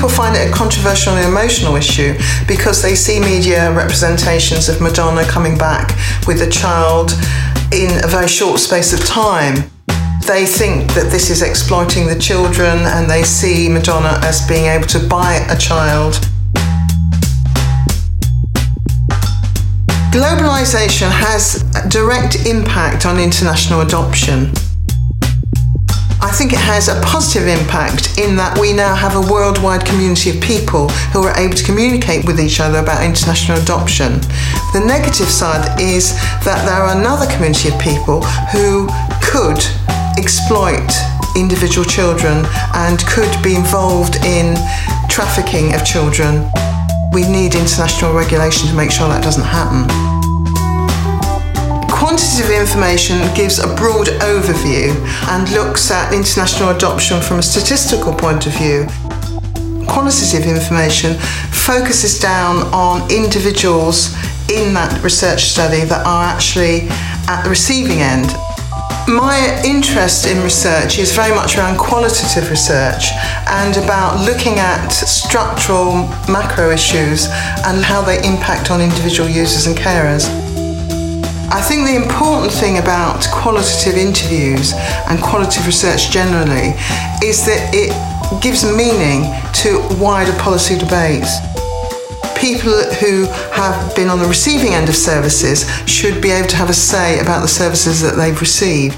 people find it a controversial and emotional issue because they see media representations of Madonna coming back with a child in a very short space of time. They think that this is exploiting the children and they see Madonna as being able to buy a child. Globalization has a direct impact on international adoption. I think it has a positive impact in that we now have a worldwide community of people who are able to communicate with each other about international adoption. The negative side is that there are another community of people who could exploit individual children and could be involved in trafficking of children. We need international regulation to make sure that doesn't happen. Information gives a broad overview and looks at international adoption from a statistical point of view. Qualitative information focuses down on individuals in that research study that are actually at the receiving end my interest in research is very much around qualitative research and about looking at structural macro issues and how they impact on individual users and carers. I think the important thing about qualitative interviews and qualitative research generally is that it gives meaning to wider policy debates people who have been on the receiving end of services should be able to have a say about the services that they've received.